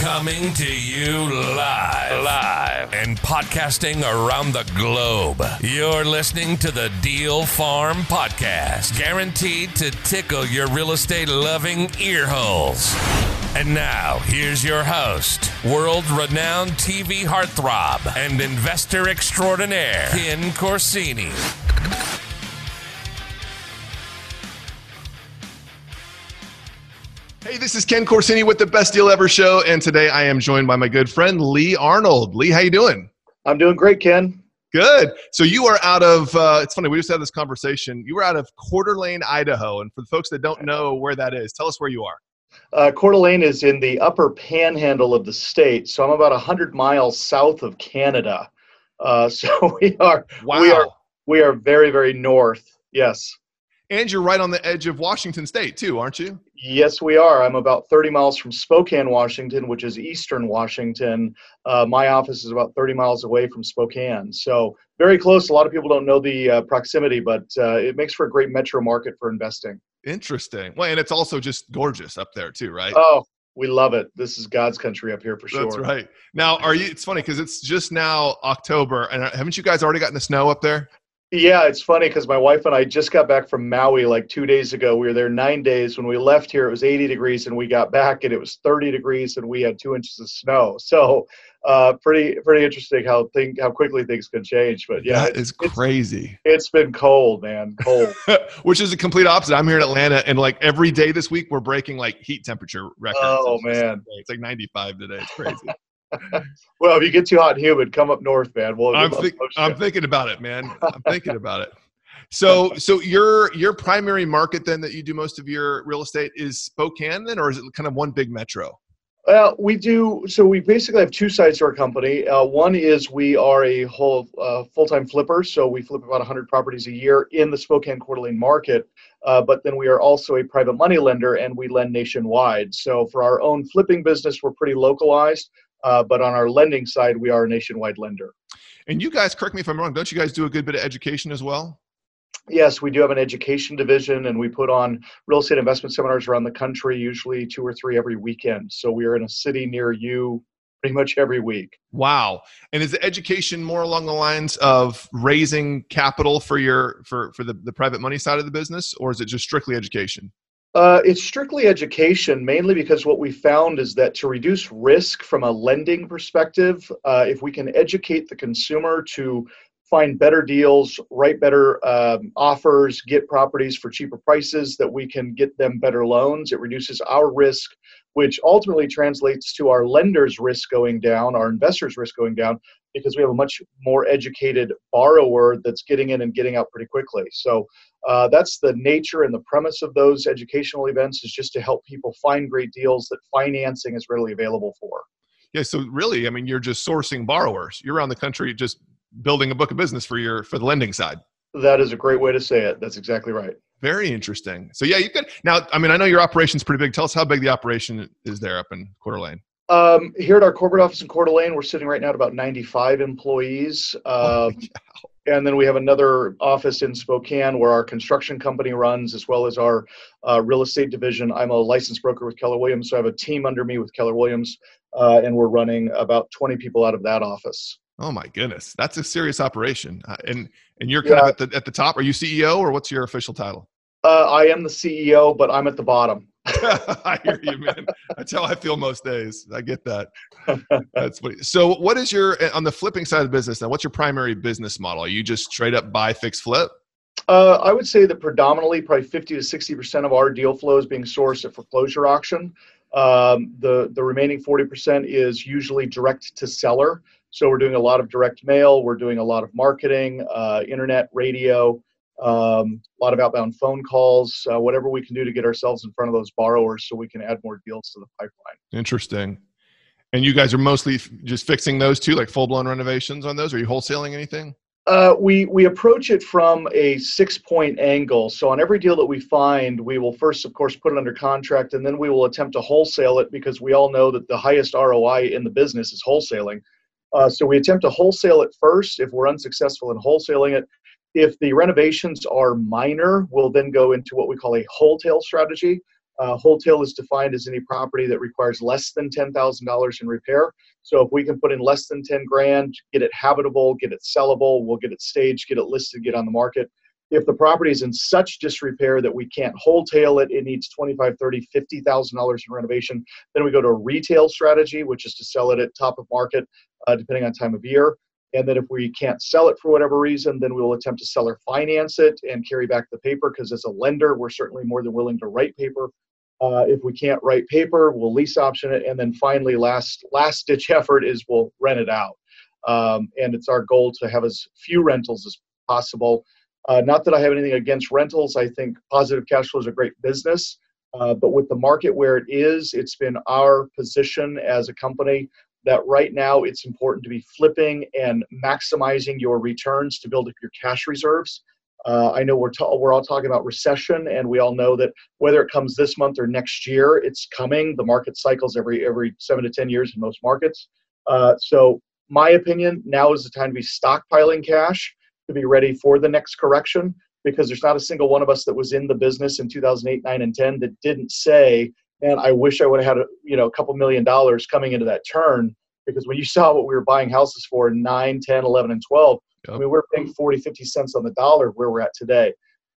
Coming to you live, live, and podcasting around the globe. You're listening to the Deal Farm Podcast, guaranteed to tickle your real estate loving ear holes. And now, here's your host, world renowned TV heartthrob and investor extraordinaire, Ken Corsini. Hey, this is Ken Corsini with the Best Deal Ever show, and today I am joined by my good friend Lee Arnold. Lee, how you doing? I'm doing great, Ken. Good. So you are out of. Uh, it's funny. We just had this conversation. You were out of Coeur d'Alene, Idaho, and for the folks that don't know where that is, tell us where you are. Uh, Coeur d'Alene is in the upper panhandle of the state, so I'm about hundred miles south of Canada. Uh, so we are. Wow. We are. We are very, very north. Yes. And you're right on the edge of Washington State too, aren't you? Yes, we are. I'm about 30 miles from Spokane, Washington, which is eastern Washington. Uh, my office is about 30 miles away from Spokane. So very close. A lot of people don't know the uh, proximity, but uh, it makes for a great metro market for investing. Interesting. Well, and it's also just gorgeous up there too, right? Oh, we love it. This is God's country up here for sure. That's right. Now, are you? It's funny because it's just now October, and uh, haven't you guys already gotten the snow up there? Yeah, it's funny because my wife and I just got back from Maui like two days ago. We were there nine days. When we left here, it was 80 degrees, and we got back and it was 30 degrees, and we had two inches of snow. So, uh, pretty pretty interesting how think how quickly things can change. But yeah, that is crazy. it's, it's been cold, man, cold. Which is a complete opposite. I'm here in Atlanta, and like every day this week, we're breaking like heat temperature records. Oh, It's man. insane. it's like 95 today. It's crazy. well, if you get too hot and humid, come up north, man. We'll, I'm, think- I'm thinking about it, man. I'm thinking about it. So, so your your primary market then that you do most of your real estate is Spokane, then, or is it kind of one big metro? Well, we do. So we basically have two sides to our company. Uh, one is we are a whole uh, full-time flipper, so we flip about 100 properties a year in the Spokane Coeur d'Alene market. Uh, but then we are also a private money lender, and we lend nationwide. So for our own flipping business, we're pretty localized. Uh, but on our lending side, we are a nationwide lender. And you guys, correct me if I'm wrong. Don't you guys do a good bit of education as well? Yes, we do have an education division, and we put on real estate investment seminars around the country, usually two or three every weekend. So we are in a city near you pretty much every week. Wow. And is the education more along the lines of raising capital for your for for the, the private money side of the business, or is it just strictly education? Uh, it's strictly education, mainly because what we found is that to reduce risk from a lending perspective, uh, if we can educate the consumer to find better deals, write better um, offers, get properties for cheaper prices, that we can get them better loans, it reduces our risk, which ultimately translates to our lenders' risk going down, our investors' risk going down, because we have a much more educated borrower that's getting in and getting out pretty quickly. So uh, that's the nature and the premise of those educational events is just to help people find great deals that financing is readily available for. Yeah. So really, I mean, you're just sourcing borrowers. You're around the country just building a book of business for your for the lending side. That is a great way to say it. That's exactly right. Very interesting. So yeah, you could now. I mean, I know your operation's pretty big. Tell us how big the operation is there up in Coeur d'Alene. Um, here at our corporate office in Coeur d'Alene, we're sitting right now at about 95 employees. Uh, and then we have another office in Spokane where our construction company runs, as well as our uh, real estate division. I'm a licensed broker with Keller Williams, so I have a team under me with Keller Williams, uh, and we're running about 20 people out of that office. Oh my goodness, that's a serious operation. Uh, and and you're kind of at the at the top. Are you CEO or what's your official title? Uh, I am the CEO, but I'm at the bottom. I hear you, man. That's how I feel most days. I get that. That's funny. So, what is your on the flipping side of the business now? What's your primary business model? Are you just straight up buy, fix, flip? Uh, I would say that predominantly, probably 50 to 60 percent of our deal flow is being sourced at foreclosure auction. Um, the the remaining 40 percent is usually direct to seller. So we're doing a lot of direct mail. We're doing a lot of marketing, uh, internet, radio, um, a lot of outbound phone calls. Uh, whatever we can do to get ourselves in front of those borrowers, so we can add more deals to the pipeline. Interesting. And you guys are mostly f- just fixing those two, like full blown renovations on those. Are you wholesaling anything? Uh, we we approach it from a six point angle. So on every deal that we find, we will first, of course, put it under contract, and then we will attempt to wholesale it because we all know that the highest ROI in the business is wholesaling. Uh, so we attempt to wholesale it first. If we're unsuccessful in wholesaling it, if the renovations are minor, we'll then go into what we call a wholesale strategy. Uh, wholesale is defined as any property that requires less than $10,000 in repair. So if we can put in less than 10 grand, get it habitable, get it sellable, we'll get it staged, get it listed, get on the market. If the property is in such disrepair that we can't wholesale it, it needs 25, 30, $50,000 in renovation, then we go to a retail strategy, which is to sell it at top of market, uh, depending on time of year. And then if we can't sell it for whatever reason, then we will attempt to sell or finance it and carry back the paper because as a lender, we're certainly more than willing to write paper. Uh, if we can't write paper, we'll lease option it, and then finally, last last ditch effort is we'll rent it out. Um, and it's our goal to have as few rentals as possible. Uh, not that I have anything against rentals. I think positive cash flow is a great business. Uh, but with the market where it is, it's been our position as a company that right now it's important to be flipping and maximizing your returns to build up your cash reserves. Uh, I know we're, ta- we're all talking about recession, and we all know that whether it comes this month or next year, it's coming. The market cycles every every seven to ten years in most markets. Uh, so, my opinion, now is the time to be stockpiling cash to be ready for the next correction. Because there's not a single one of us that was in the business in 2008, 9, and 10 that didn't say, and I wish I would have had a you know a couple million dollars coming into that turn because when you saw what we were buying houses for in 9 10 11 and 12 yep. i mean we're paying 40 50 cents on the dollar where we're at today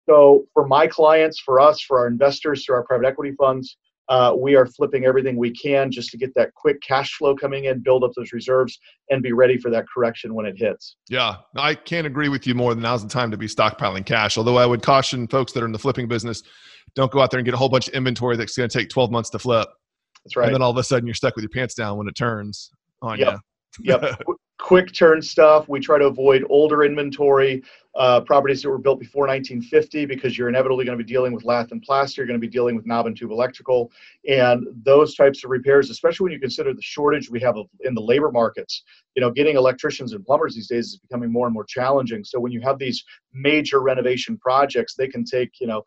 so for my clients for us for our investors through our private equity funds uh, we are flipping everything we can just to get that quick cash flow coming in build up those reserves and be ready for that correction when it hits yeah i can't agree with you more than now's the time to be stockpiling cash although i would caution folks that are in the flipping business don't go out there and get a whole bunch of inventory that's going to take 12 months to flip. That's right. And then all of a sudden you're stuck with your pants down when it turns on yep. you. yep. Quick turn stuff. We try to avoid older inventory, uh, properties that were built before 1950 because you're inevitably going to be dealing with lath and plaster. You're going to be dealing with knob and tube electrical. And those types of repairs, especially when you consider the shortage we have in the labor markets, you know, getting electricians and plumbers these days is becoming more and more challenging. So when you have these major renovation projects, they can take, you know,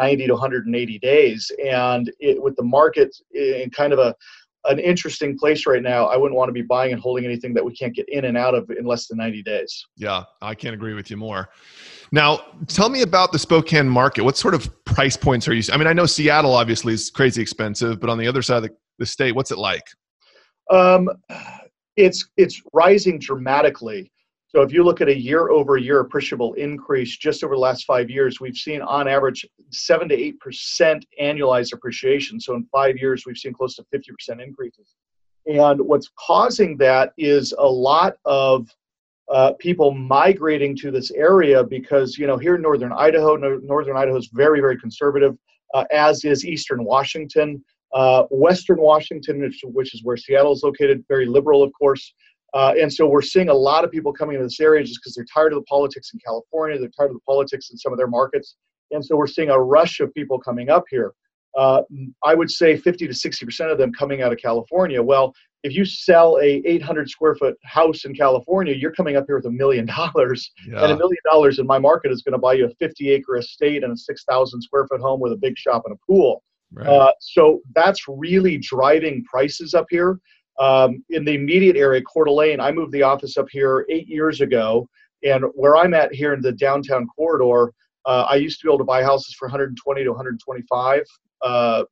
90 to 180 days. And it, with the market in kind of a an interesting place right now, I wouldn't want to be buying and holding anything that we can't get in and out of in less than 90 days. Yeah, I can't agree with you more. Now, tell me about the Spokane market. What sort of price points are you? I mean, I know Seattle obviously is crazy expensive, but on the other side of the, the state, what's it like? Um, it's it's rising dramatically. So if you look at a year over year appreciable increase just over the last five years, we've seen on average seven to eight percent annualized appreciation. So in five years, we've seen close to 50% increases. And what's causing that is a lot of uh, people migrating to this area because you know here in northern Idaho, no, northern Idaho is very very conservative, uh, as is eastern Washington. Uh, Western Washington, which, which is where Seattle is located, very liberal, of course. Uh, and so we're seeing a lot of people coming into this area just because they're tired of the politics in California, they're tired of the politics in some of their markets. And so we're seeing a rush of people coming up here. Uh, I would say 50 to 60% of them coming out of California. Well, if you sell a 800 square foot house in California, you're coming up here with a million dollars. And a million dollars in my market is going to buy you a 50 acre estate and a 6,000 square foot home with a big shop and a pool. Right. Uh, so that's really driving prices up here. Um, in the immediate area, Coeur d'Alene, I moved the office up here eight years ago. And where I'm at here in the downtown corridor, uh, I used to be able to buy houses for 120 to 125 uh,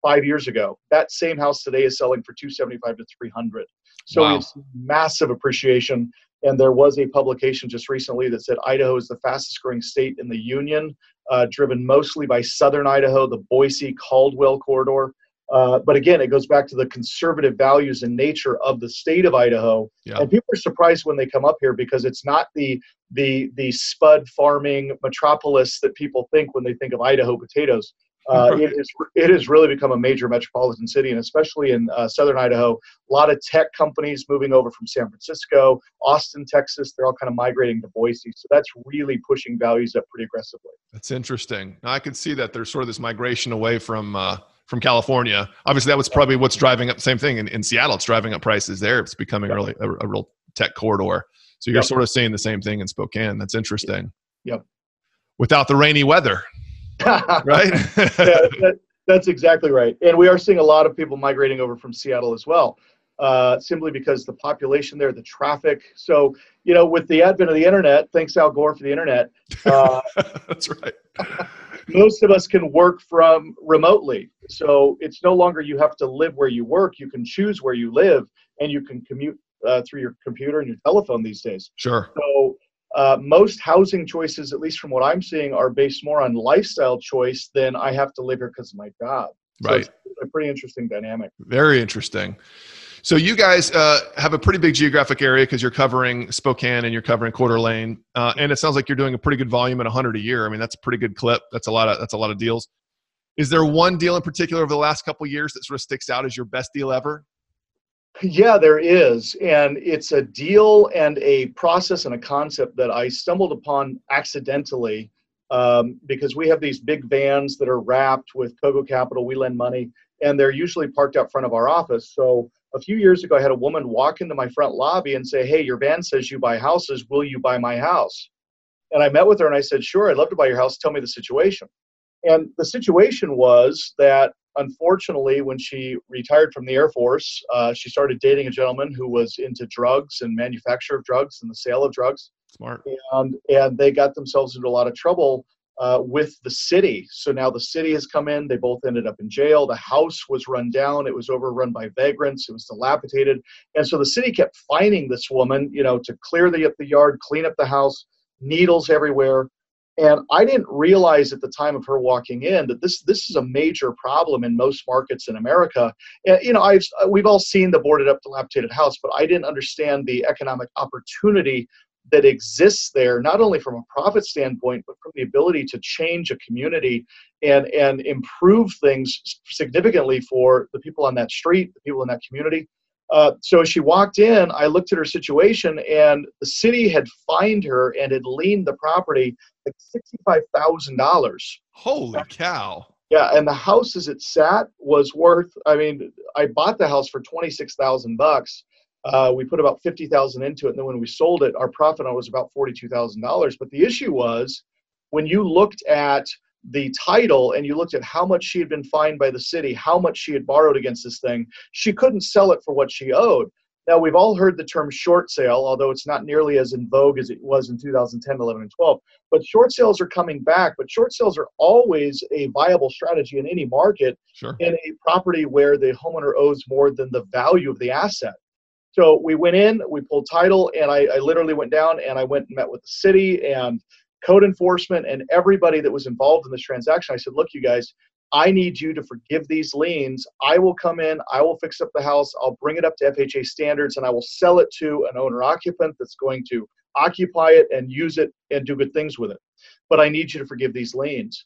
five years ago. That same house today is selling for 275 to 300. So wow. it's massive appreciation. And there was a publication just recently that said Idaho is the fastest growing state in the union, uh, driven mostly by southern Idaho, the Boise Caldwell corridor. Uh, but again, it goes back to the conservative values and nature of the state of Idaho. Yeah. And people are surprised when they come up here because it's not the the the spud farming metropolis that people think when they think of Idaho potatoes. Uh, it, is, it has really become a major metropolitan city, and especially in uh, southern Idaho, a lot of tech companies moving over from San Francisco, Austin, Texas. They're all kind of migrating to Boise, so that's really pushing values up pretty aggressively. That's interesting. Now, I can see that there's sort of this migration away from uh, from California. Obviously, that was probably what's driving up. The same thing in, in Seattle. It's driving up prices there. It's becoming yep. really a, a, real tech corridor. So you're yep. sort of seeing the same thing in Spokane. That's interesting. Yep. Without the rainy weather, right? yeah, that, that's exactly right. And we are seeing a lot of people migrating over from Seattle as well. Uh, simply because the population there, the traffic. So, you know, with the advent of the internet, thanks Al Gore for the internet. Uh, That's right. Most of us can work from remotely. So it's no longer you have to live where you work. You can choose where you live and you can commute uh, through your computer and your telephone these days. Sure. So uh, most housing choices, at least from what I'm seeing, are based more on lifestyle choice than I have to live here because of my job. So right. It's a pretty interesting dynamic. Very interesting. So you guys uh, have a pretty big geographic area because you're covering Spokane and you're covering Coeur d'Alene, uh, and it sounds like you're doing a pretty good volume at 100 a year. I mean, that's a pretty good clip. That's a lot of that's a lot of deals. Is there one deal in particular over the last couple years that sort of sticks out as your best deal ever? Yeah, there is. And it's a deal and a process and a concept that I stumbled upon accidentally um, because we have these big vans that are wrapped with Cogo Capital. We lend money, and they're usually parked out front of our office. So a few years ago, I had a woman walk into my front lobby and say, Hey, your van says you buy houses. Will you buy my house? And I met with her and I said, Sure, I'd love to buy your house. Tell me the situation. And the situation was that unfortunately, when she retired from the Air Force, uh, she started dating a gentleman who was into drugs and manufacture of drugs and the sale of drugs. Smart. And, and they got themselves into a lot of trouble uh, with the city. So now the city has come in. They both ended up in jail. The house was run down. It was overrun by vagrants. It was dilapidated. And so the city kept fining this woman, you know, to clear the, up the yard, clean up the house, needles everywhere. And I didn't realize at the time of her walking in that this this is a major problem in most markets in America. And, you know, I've we've all seen the boarded up, dilapidated house, but I didn't understand the economic opportunity that exists there, not only from a profit standpoint, but from the ability to change a community and and improve things significantly for the people on that street, the people in that community. Uh, so as she walked in, I looked at her situation, and the city had fined her and had liened the property like sixty-five thousand dollars. Holy cow! Yeah, and the house as it sat was worth. I mean, I bought the house for twenty-six thousand bucks. Uh, we put about fifty thousand into it, and then when we sold it, our profit on it was about forty-two thousand dollars. But the issue was when you looked at the title and you looked at how much she had been fined by the city, how much she had borrowed against this thing, she couldn't sell it for what she owed. Now, we've all heard the term short sale, although it's not nearly as in vogue as it was in 2010, 11, and 12. But short sales are coming back, but short sales are always a viable strategy in any market sure. in a property where the homeowner owes more than the value of the asset. So we went in, we pulled title, and I, I literally went down and I went and met with the city and code enforcement and everybody that was involved in this transaction. I said, look, you guys, I need you to forgive these liens. I will come in, I will fix up the house, I'll bring it up to FHA standards, and I will sell it to an owner occupant that's going to occupy it and use it and do good things with it. But I need you to forgive these liens.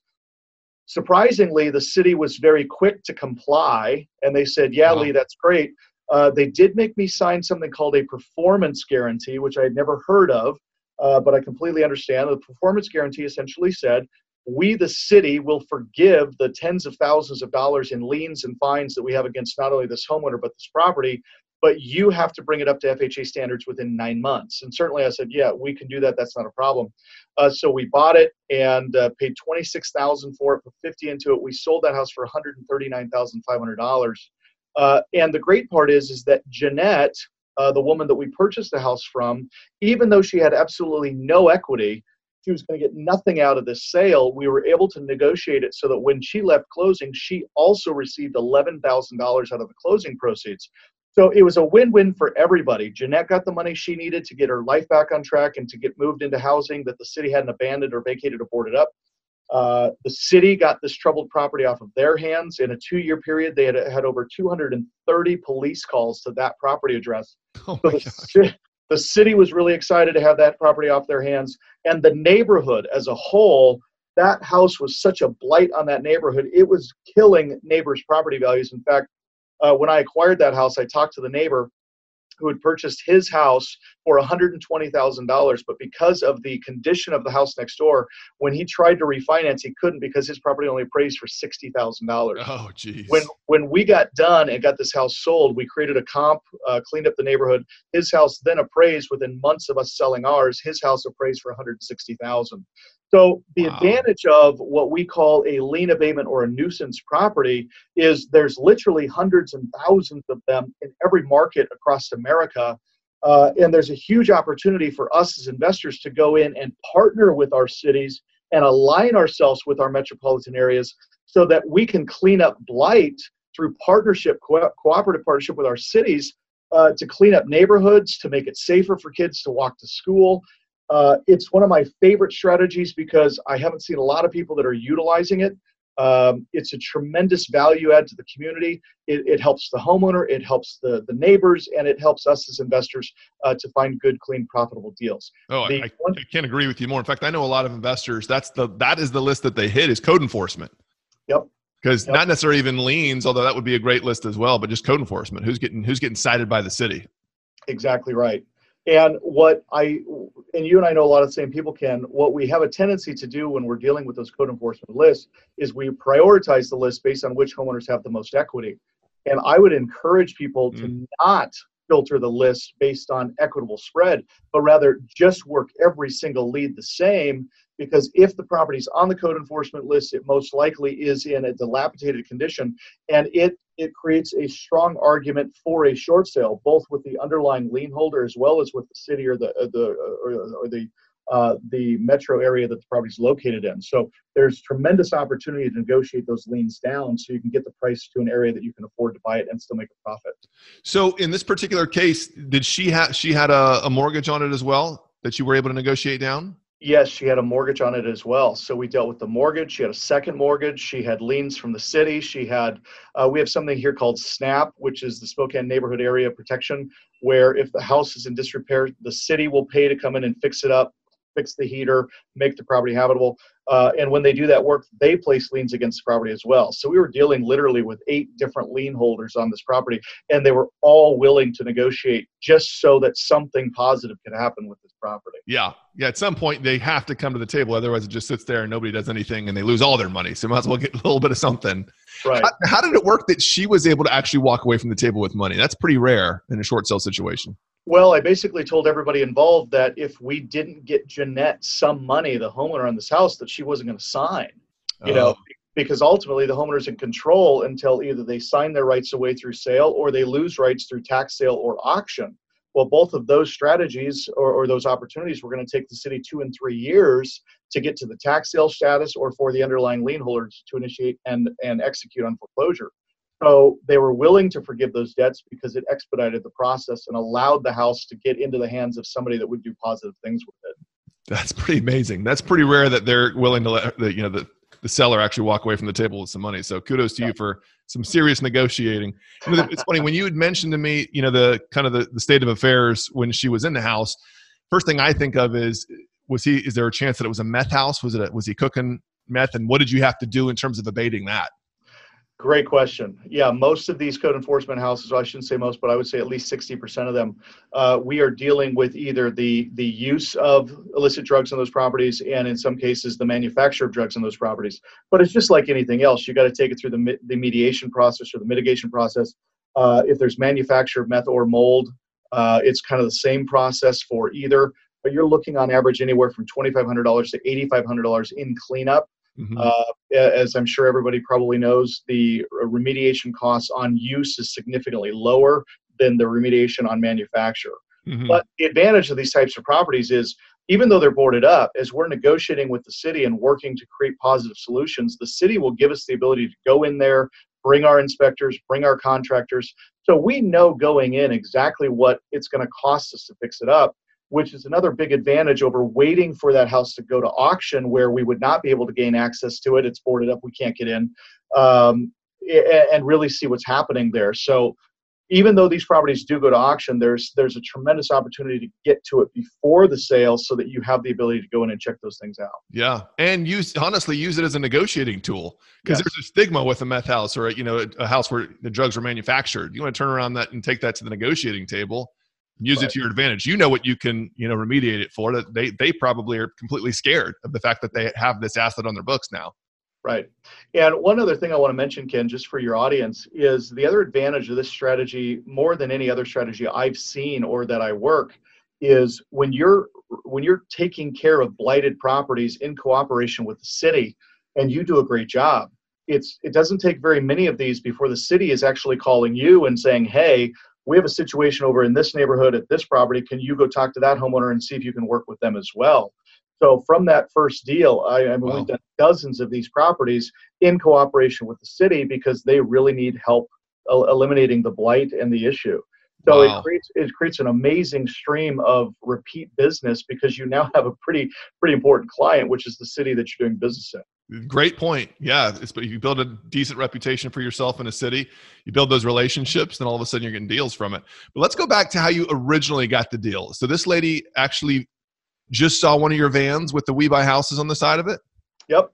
Surprisingly, the city was very quick to comply, and they said, Yeah, wow. Lee, that's great. Uh, they did make me sign something called a performance guarantee, which I had never heard of, uh, but I completely understand. The performance guarantee essentially said, we, the city, will forgive the tens of thousands of dollars in liens and fines that we have against not only this homeowner, but this property. But you have to bring it up to FHA standards within nine months. And certainly I said, yeah, we can do that. That's not a problem. Uh, so we bought it and uh, paid 26000 for it, put 50 into it. We sold that house for $139,500. Uh, and the great part is, is that Jeanette, uh, the woman that we purchased the house from, even though she had absolutely no equity, she was going to get nothing out of this sale. We were able to negotiate it so that when she left closing, she also received $11,000 out of the closing proceeds. So it was a win win for everybody. Jeanette got the money she needed to get her life back on track and to get moved into housing that the city hadn't abandoned or vacated or boarded up. Uh, the city got this troubled property off of their hands. In a two year period, they had had over 230 police calls to that property address. Oh so the, the, city was really excited to have that property off their hands. And the neighborhood as a whole, that house was such a blight on that neighborhood. It was killing neighbors' property values. In fact, uh, when I acquired that house, I talked to the neighbor who had purchased his house for $120,000. But because of the condition of the house next door, when he tried to refinance, he couldn't because his property only appraised for $60,000. Oh, geez. When, when we got done and got this house sold, we created a comp, uh, cleaned up the neighborhood. His house then appraised within months of us selling ours. His house appraised for 160000 so the wow. advantage of what we call a lien abatement or a nuisance property is there's literally hundreds and thousands of them in every market across America. Uh, and there's a huge opportunity for us as investors to go in and partner with our cities and align ourselves with our metropolitan areas so that we can clean up blight through partnership, co- cooperative partnership with our cities uh, to clean up neighborhoods, to make it safer for kids to walk to school. Uh, it's one of my favorite strategies because I haven't seen a lot of people that are utilizing it. Um, it's a tremendous value add to the community. It, it, helps the homeowner, it helps the, the neighbors, and it helps us as investors uh, to find good, clean, profitable deals. Oh, the, I, I, can't agree with you more. In fact, I know a lot of investors. That's the that is the list that they hit is code enforcement. Yep. Because yep. not necessarily even liens, although that would be a great list as well. But just code enforcement. Who's getting who's getting cited by the city? Exactly right. And what I, and you and I know a lot of the same people can, what we have a tendency to do when we're dealing with those code enforcement lists is we prioritize the list based on which homeowners have the most equity. And I would encourage people mm. to not filter the list based on equitable spread, but rather just work every single lead the same because if the property is on the code enforcement list, it most likely is in a dilapidated condition, and it it creates a strong argument for a short sale, both with the underlying lien holder as well as with the city or the uh, the or, or the uh, the metro area that the property is located in. So there's tremendous opportunity to negotiate those liens down so you can get the price to an area that you can afford to buy it and still make a profit. So in this particular case, did she have she had a, a mortgage on it as well that you were able to negotiate down? Yes, she had a mortgage on it as well. So we dealt with the mortgage. She had a second mortgage. She had liens from the city. She had, uh, we have something here called SNAP, which is the Spokane Neighborhood Area Protection, where if the house is in disrepair, the city will pay to come in and fix it up fix the heater, make the property habitable. Uh, and when they do that work, they place liens against the property as well. So we were dealing literally with eight different lien holders on this property, and they were all willing to negotiate just so that something positive could happen with this property. Yeah. Yeah. At some point, they have to come to the table. Otherwise, it just sits there and nobody does anything and they lose all their money. So might as well get a little bit of something. Right. How, how did it work that she was able to actually walk away from the table with money? That's pretty rare in a short sale situation. Well, I basically told everybody involved that if we didn't get Jeanette some money, the homeowner on this house, that she wasn't going to sign. You oh. know, because ultimately the homeowner's in control until either they sign their rights away through sale or they lose rights through tax sale or auction. Well, both of those strategies or, or those opportunities were going to take the city two and three years to get to the tax sale status or for the underlying lien holders to initiate and, and execute on foreclosure. So they were willing to forgive those debts because it expedited the process and allowed the house to get into the hands of somebody that would do positive things with it. That's pretty amazing. That's pretty rare that they're willing to let the you know the, the seller actually walk away from the table with some money. So kudos to yeah. you for some serious negotiating. It's funny when you had mentioned to me, you know, the kind of the, the state of affairs when she was in the house. First thing I think of is was he is there a chance that it was a meth house? Was it a, was he cooking meth and what did you have to do in terms of abating that? Great question. Yeah, most of these code enforcement houses, I shouldn't say most, but I would say at least 60% of them, uh, we are dealing with either the, the use of illicit drugs on those properties and in some cases the manufacture of drugs on those properties. But it's just like anything else. You got to take it through the, the mediation process or the mitigation process. Uh, if there's manufacture of meth or mold, uh, it's kind of the same process for either. But you're looking on average anywhere from $2,500 to $8,500 in cleanup. Mm-hmm. Uh, as I'm sure everybody probably knows, the remediation costs on use is significantly lower than the remediation on manufacture. Mm-hmm. But the advantage of these types of properties is even though they're boarded up, as we're negotiating with the city and working to create positive solutions, the city will give us the ability to go in there, bring our inspectors, bring our contractors. So we know going in exactly what it's going to cost us to fix it up which is another big advantage over waiting for that house to go to auction where we would not be able to gain access to it. It's boarded up, we can't get in, um, and really see what's happening there. So even though these properties do go to auction, there's there's a tremendous opportunity to get to it before the sale so that you have the ability to go in and check those things out. Yeah, and use honestly use it as a negotiating tool because yes. there's a stigma with a meth house or a, you know a, a house where the drugs were manufactured. You want to turn around that and take that to the negotiating table use right. it to your advantage. You know what you can, you know, remediate it for. That they they probably are completely scared of the fact that they have this asset on their books now. Right. And one other thing I want to mention, Ken, just for your audience, is the other advantage of this strategy, more than any other strategy I've seen or that I work, is when you're when you're taking care of blighted properties in cooperation with the city, and you do a great job. It's it doesn't take very many of these before the city is actually calling you and saying, "Hey, we have a situation over in this neighborhood at this property. Can you go talk to that homeowner and see if you can work with them as well? So from that first deal, I, I mean, Wow. we've done dozens of these properties in cooperation with the city because they really need help el- eliminating the blight and the issue. So Wow. it creates it creates an amazing stream of repeat business because you now have a pretty pretty important client, which is the city that you're doing business in. Great point. Yeah, it's, but you build a decent reputation for yourself in a city. You build those relationships, then all of a sudden you're getting deals from it. But let's go back to how you originally got the deal. So this lady actually just saw one of your vans with the We Buy Houses on the side of it. Yep.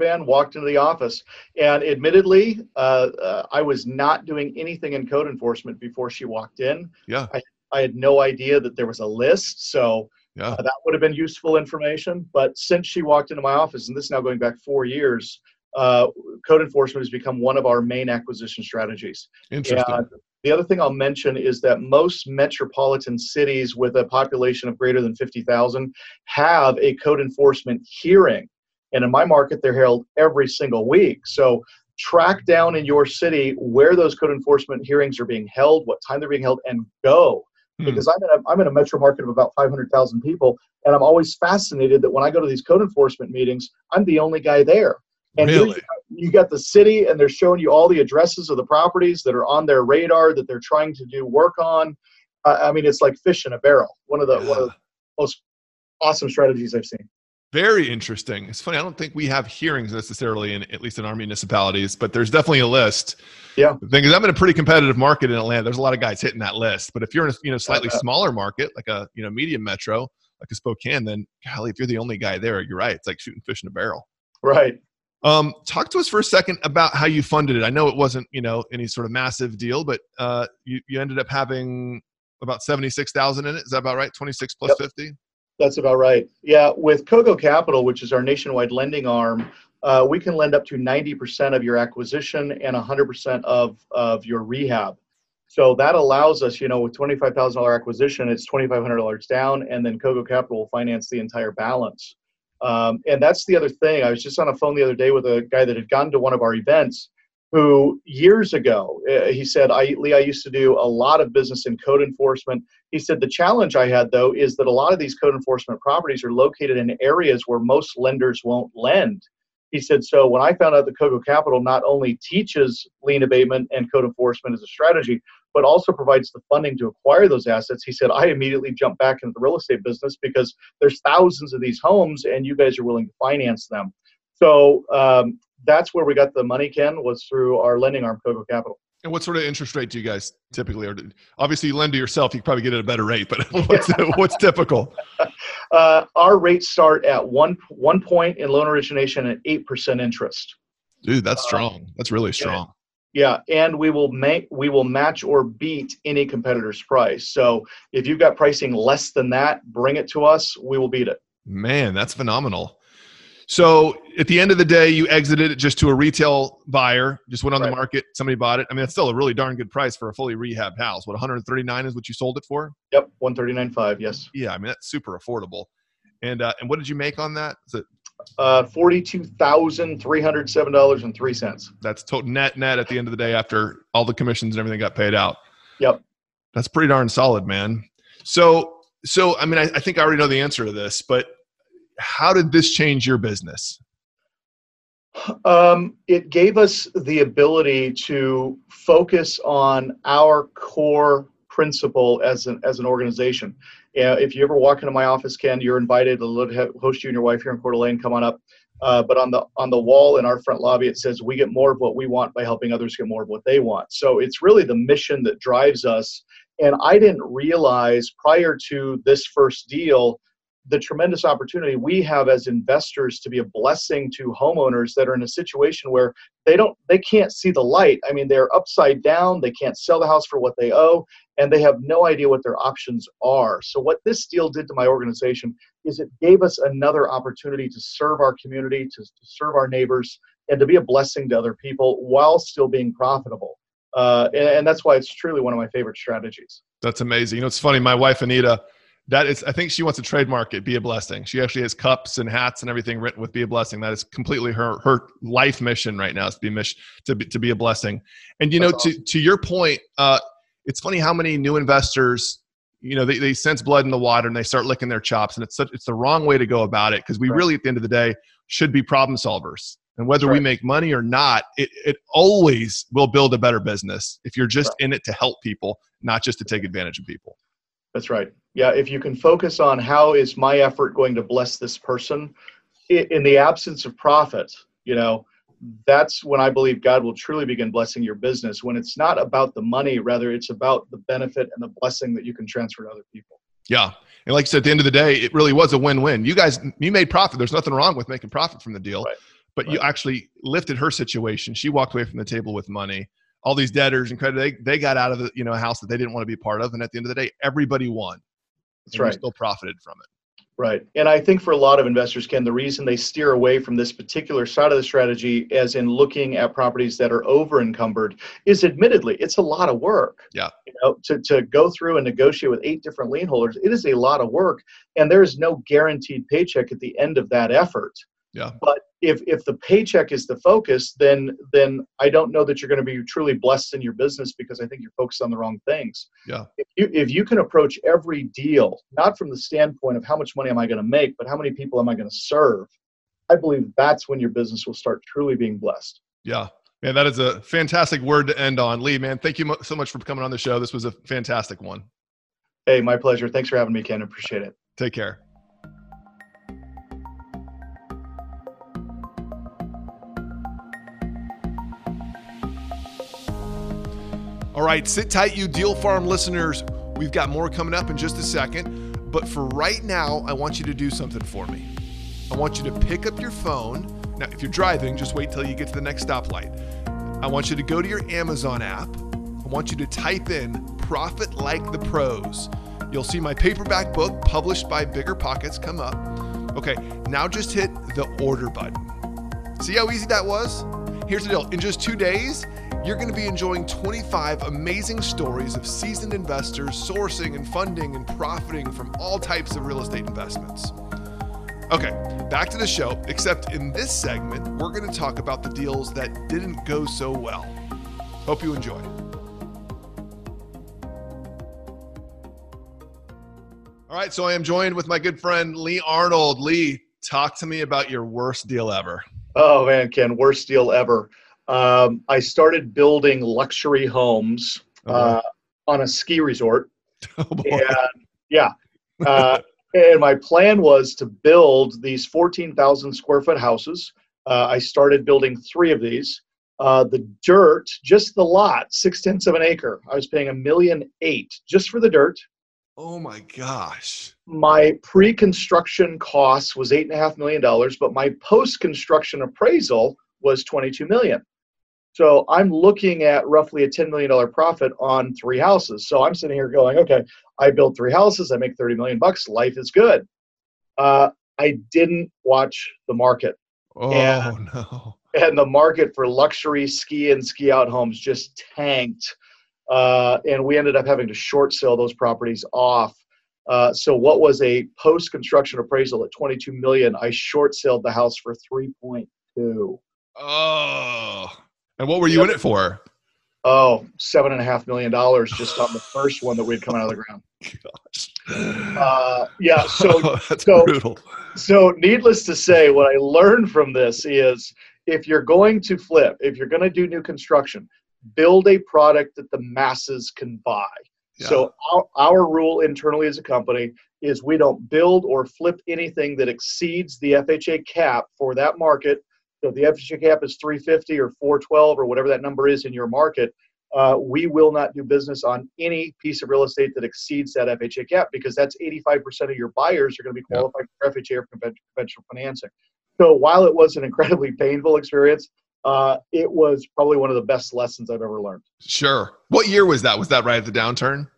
Van, walked into the office, and admittedly, uh, uh, I was not doing anything in code enforcement before she walked in. Yeah. I, I had no idea that there was a list, so Yeah. uh, that would have been useful information. But since she walked into my office, and this is now going back four years, uh, code enforcement has become one of our main acquisition strategies. Interesting. And the other thing I'll mention is that most metropolitan cities with a population of greater than 50,000 have a code enforcement hearing. And in my market, they're held every single week. So track down in your city where those code enforcement hearings are being held, what time they're being held, and go. Hmm. Because I'm in a, I'm in a metro market of about 500,000 people, and I'm always fascinated that when I go to these code enforcement meetings, I'm the only guy there. And Really? you got the city and they're showing you all the addresses of the properties that are on their radar that they're trying to do work on uh, i mean it's like fish in a barrel one of the one of the most awesome strategies i've seen Very interesting. It's funny. I don't think we have hearings necessarily in at least in our municipalities, but there's definitely a list. Yeah. The thing is, I'm in a pretty competitive market in Atlanta. There's a lot of guys hitting that list. But if you're in a you know slightly Uh, smaller market, like a you know medium metro, like a Spokane, then golly, if you're the only guy there, you're right. It's like shooting fish in a barrel. right Um, talk to us for a second about how you funded it. I know it wasn't you know any sort of massive deal, but uh, you you ended up having about seventy six thousand in it. Is that about right? Twenty six plus Yep. That's about right. Yeah with Cogo capital which is our nationwide lending arm uh, we can lend up to 90% of your acquisition and 100% of, of your rehab. So that allows us you know with $25000 acquisition it's $2500 down and then Cogo capital will finance the entire balance. Um, and that's the other thing. I was just on a phone the other day with a guy that had gone to one of our events who years ago uh, he said i lee i used to do a lot of business in code enforcement. He said the challenge i had though is that a lot of these code enforcement properties are located in areas where most lenders won't lend. He said so when i found out that Cogo capital not only teaches lien abatement and code enforcement as a strategy but also provides the funding to acquire those assets he said i immediately jumped back into the real estate business because there's thousands of these homes and you guys are willing to finance them. So um, that's where we got the money ken was through our lending arm Cogo capital And what sort of interest rate do you guys typically? Or obviously, you lend to yourself, you probably get it at a better rate. But what's what's typical? uh, our rates start at one one point in loan origination at eight percent interest. Dude, that's strong. That's really strong. Yeah, and we will make we will match or beat any competitor's price. So if you've got pricing less than that, bring it to us. We will beat it. Man, that's phenomenal. So at the end of the day, you exited it just to a retail buyer, just went on the market, somebody bought it. I mean, it's still a really darn good price for a fully rehabbed house. What 139 is what you sold it for? Yep, 139.5. Yes, Yeah, I mean that's super affordable. And uh, and what did you make on that? Is it uh, forty two thousand three hundred seven dollars and three cents. that's total net net at the end of the day after all the commissions and everything got paid out. Yep. That's pretty darn solid, man. So so I mean I, I think I already know the answer to this, but how did this change your business? Um, it gave us the ability to focus on our core principle as an as an organization. Yeah, if you ever walk into my office, Ken, you're invited to host you and your wife here in Coeur d'Alene. Come on up. Uh, but on the on the wall in our front lobby, it says we get more of what we want by helping others get more of what they want. So it's really the mission that drives us. And I didn't realize prior to this first deal the tremendous opportunity we have as investors to be a blessing to homeowners that are in a situation where they don't they can't see the light i mean they're upside down they can't sell the house for what they owe and they have no idea what their options are so what this deal did to my organization is it gave us another opportunity to serve our community to, to serve our neighbors and to be a blessing to other people while still being profitable uh, and, and that's why it's truly one of my favorite strategies That's amazing. You know, it's funny. My wife Anita, that is, I think she wants to trademark it. Be a blessing. She actually has cups and hats and everything written with "Be a blessing." That is completely her her life mission right now. Is to be mission to be, to be a blessing. And you know, That's to to your point, uh, it's funny how many new investors, you know they, they sense blood in the water and they start licking their chops and it's such it's the wrong way to go about it because we Right. really at the end of the day should be problem solvers and whether That's we make money or not it, it always will build a better business if you're just in it to help people not just to take advantage of people That's right. Yeah, if you can focus on how is my effort going to bless this person in the absence of profit, you know, that's when I believe God will truly begin blessing your business. When it's not about the money, rather it's about the benefit and the blessing that you can transfer to other people. yeah and like you said at the end of the day it really was a win-win you guys you made profit there's nothing wrong with making profit from the deal Right. but you actually lifted her situation she walked away from the table with money all these debtors and credit they, they got out of the you know a house that they didn't want to be part of and at the end of the day everybody won That's right. still profited from it Right. And I think for a lot of investors, Ken, the reason they steer away from this particular side of the strategy, as in looking at properties that are over encumbered, is admittedly it's a lot of work. Yeah. You know, to, to go through and negotiate with eight different lien holders, it is a lot of work. And there is no guaranteed paycheck at the end of that effort. Yeah. But if if the paycheck is the focus, then then I don't know that you're going to be truly blessed in your business because I think you're focused on the wrong things Yeah. if you if you can approach every deal not from the standpoint of how much money am I going to make, but how many people am I going to serve, I believe that's when your business will start truly being blessed. yeah man that is a fantastic word to end on lee man thank you so much for coming on the show this was a fantastic one Hey, my pleasure. Thanks for having me, Ken. Appreciate it. take care All right, sit tight, you Deal Farm listeners. We've got more coming up in just a second. But for right now, I want you to do something for me. I want you to pick up your phone. Now, if you're driving, just wait till you get to the next stoplight. I want you to go to your Amazon app. I want you to type in Profit Like the Pros. You'll see my paperback book published by Bigger Pockets come up. Okay, now just hit the order button. See how easy that was? Here's the deal in just two days, you're going to be enjoying 25 amazing stories of seasoned investors sourcing and funding and profiting from all types of real estate investments. Okay, back to the show, except in this segment, we're going to talk about the deals that didn't go so well. Hope you enjoy. All right, so I am joined with my good friend Lee Arnold. Lee, talk to me about your worst deal ever. Oh man, Ken, worst deal ever. Um, I started building luxury homes uh, on a ski resort, Oh, and yeah, uh, and my plan was to build these 14,000 square foot houses. Uh, I started building three of these. Uh, the dirt, just the lot, six tenths of an acre. I was paying a million eight just for the dirt. Oh my gosh. My pre-construction cost was eight and a half million dollars, but my post-construction appraisal was 22 million. So I'm looking at roughly a $10 million profit on three houses. So I'm sitting here going, okay, I built three houses, I make 30 million bucks, life is good. Uh, I didn't watch the market, Oh Yeah. no. and the market for luxury ski and ski out homes just tanked. Uh, and we ended up having to short sell those properties off. Uh, so what was a post construction appraisal at 22 million, I short sold the house for 3.2. Oh. And what were you in it for? Oh, seven and a half million dollars just on the first one that we'd come out of the ground. Gosh. Uh, yeah. So that's so- brutal. So, needless to say, what I learned from this is if you're going to flip, if you're going to do new construction, build a product that the masses can buy. So, our, our rule internally as a company is we don't build or flip anything that exceeds the FHA cap for that market. So, if the FHA cap is 350 or 412 or whatever that number is in your market. Uh, we will not do business on any piece of real estate that exceeds that FHA cap because that's 85% of your buyers are going to be Yep. qualified for FHA or conven- conventional financing. So while it was an incredibly painful experience, uh, it was probably one of the best lessons I've ever learned. Sure. What year was that? Was that right at the downturn?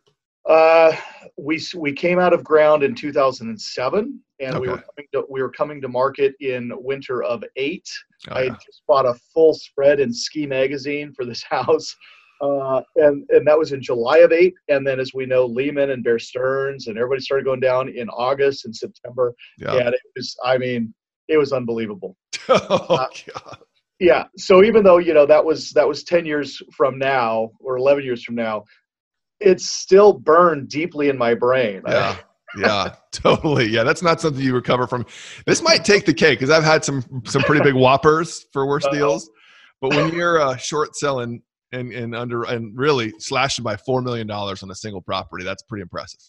Uh, we we came out of ground in 2007, and we were coming to, we were coming to market in winter of eight. Oh, I yeah. just bought a full spread in Ski Magazine for this house, uh, and and that was in July of eight. And then, as we know, Lehman and Bear Stearns and everybody started going down in August and September, Yeah. and it was I mean it was unbelievable. oh, Uh, God. Yeah. So even though you know that was that was ten years from now or eleven years from now, it's still burned deeply in my brain. Yeah. Yeah, totally. Yeah, that's not something you recover from. This might take the cake because I've had some some pretty big whoppers for worse uh-huh. deals. But when you're uh, short selling and, and under and really slashing by four million dollars on a single property, that's pretty impressive.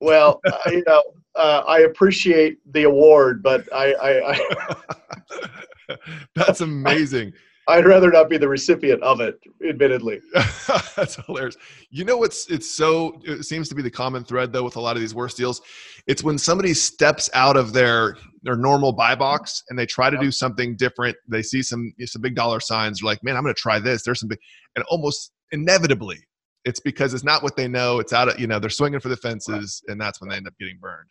Well, uh, you know, uh, I appreciate the award, but I, I, I that's amazing. I'd rather not be the recipient of it, admittedly. That's hilarious. You know what's it's so it seems to be the common thread though with a lot of these worst deals. It's when somebody steps out of their their normal buy box and they try to do something different. They see some some big dollar signs. They're like, man, I'm going to try this. There's some big, and almost inevitably, it's because it's not what they know. It's out of you know they're swinging for the fences, right. and that's when they end up getting burned.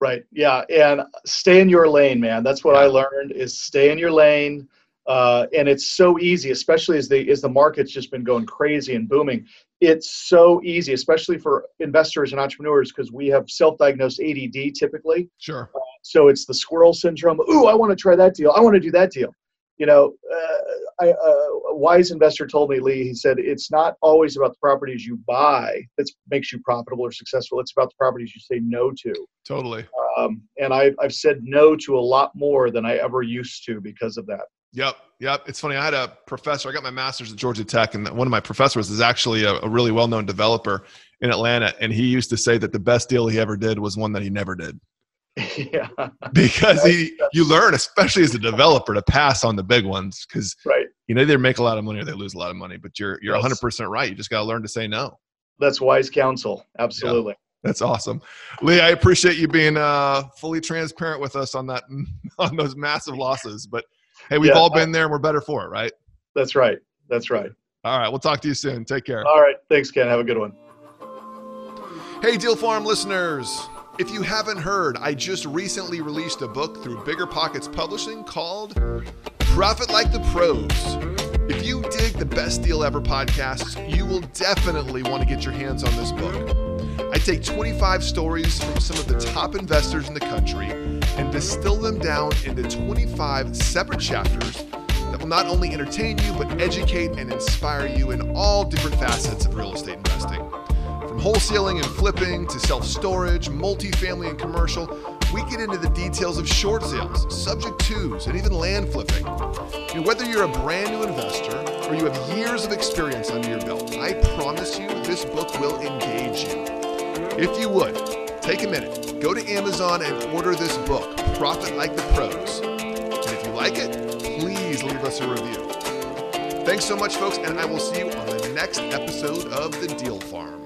Right. Yeah. And stay in your lane, man. That's what yeah. I learned is stay in your lane uh, and it's so easy, especially as the as the market's just been going crazy and booming. It's so easy, especially for investors and entrepreneurs, because we have self-diagnosed ADD typically. Sure. Uh, so it's the squirrel syndrome. Ooh, I want to try that deal. I want to do that deal. You know, uh, I, uh, a wise investor told me, Lee. He said it's not always about the properties you buy that makes you profitable or successful. It's about the properties you say no to. Totally. Um, and I've I've said no to a lot more than I ever used to because of that. Yep, yep. It's funny. I had a professor. I got my master's at Georgia Tech, and one of my professors is actually a, a, really well-known developer in Atlanta. And he used to say that the best deal he ever did was one that he never did. yeah. Because he, you learn, especially as a developer, to pass on the big ones because right. you know, they make a lot of money or they lose a lot of money. But you're you're 100 percent right. You just got to learn to say no. That's wise counsel. Absolutely. Yeah. That's awesome, Lee. I appreciate you being uh, fully transparent with us on that on those massive losses. But hey, we've yeah, all uh, been there and we're better for it, right? That's right. That's right. All right. We'll talk to you soon. Take care. All right. Thanks, Ken. Have a good one. Hey, Deal Farm listeners. If you haven't heard, I just recently released a book through Bigger Pockets Publishing called Profit Like the Pros. If you dig the Best Deal Ever podcasts, you will definitely want to get your hands on this book. I take 25 stories from some of the top investors in the country and distill them down into 25 separate chapters that will not only entertain you, but educate and inspire you in all different facets of real estate investing. From wholesaling and flipping to self storage, multifamily and commercial, we get into the details of short sales, subject twos, and even land flipping. And whether you're a brand new investor or you have years of experience under your belt, I promise you this book will engage you. If you would, take a minute, go to Amazon and order this book, Profit Like the Pros. And if you like it, please leave us a review. Thanks so much, folks, and I will see you on the next episode of The Deal Farm.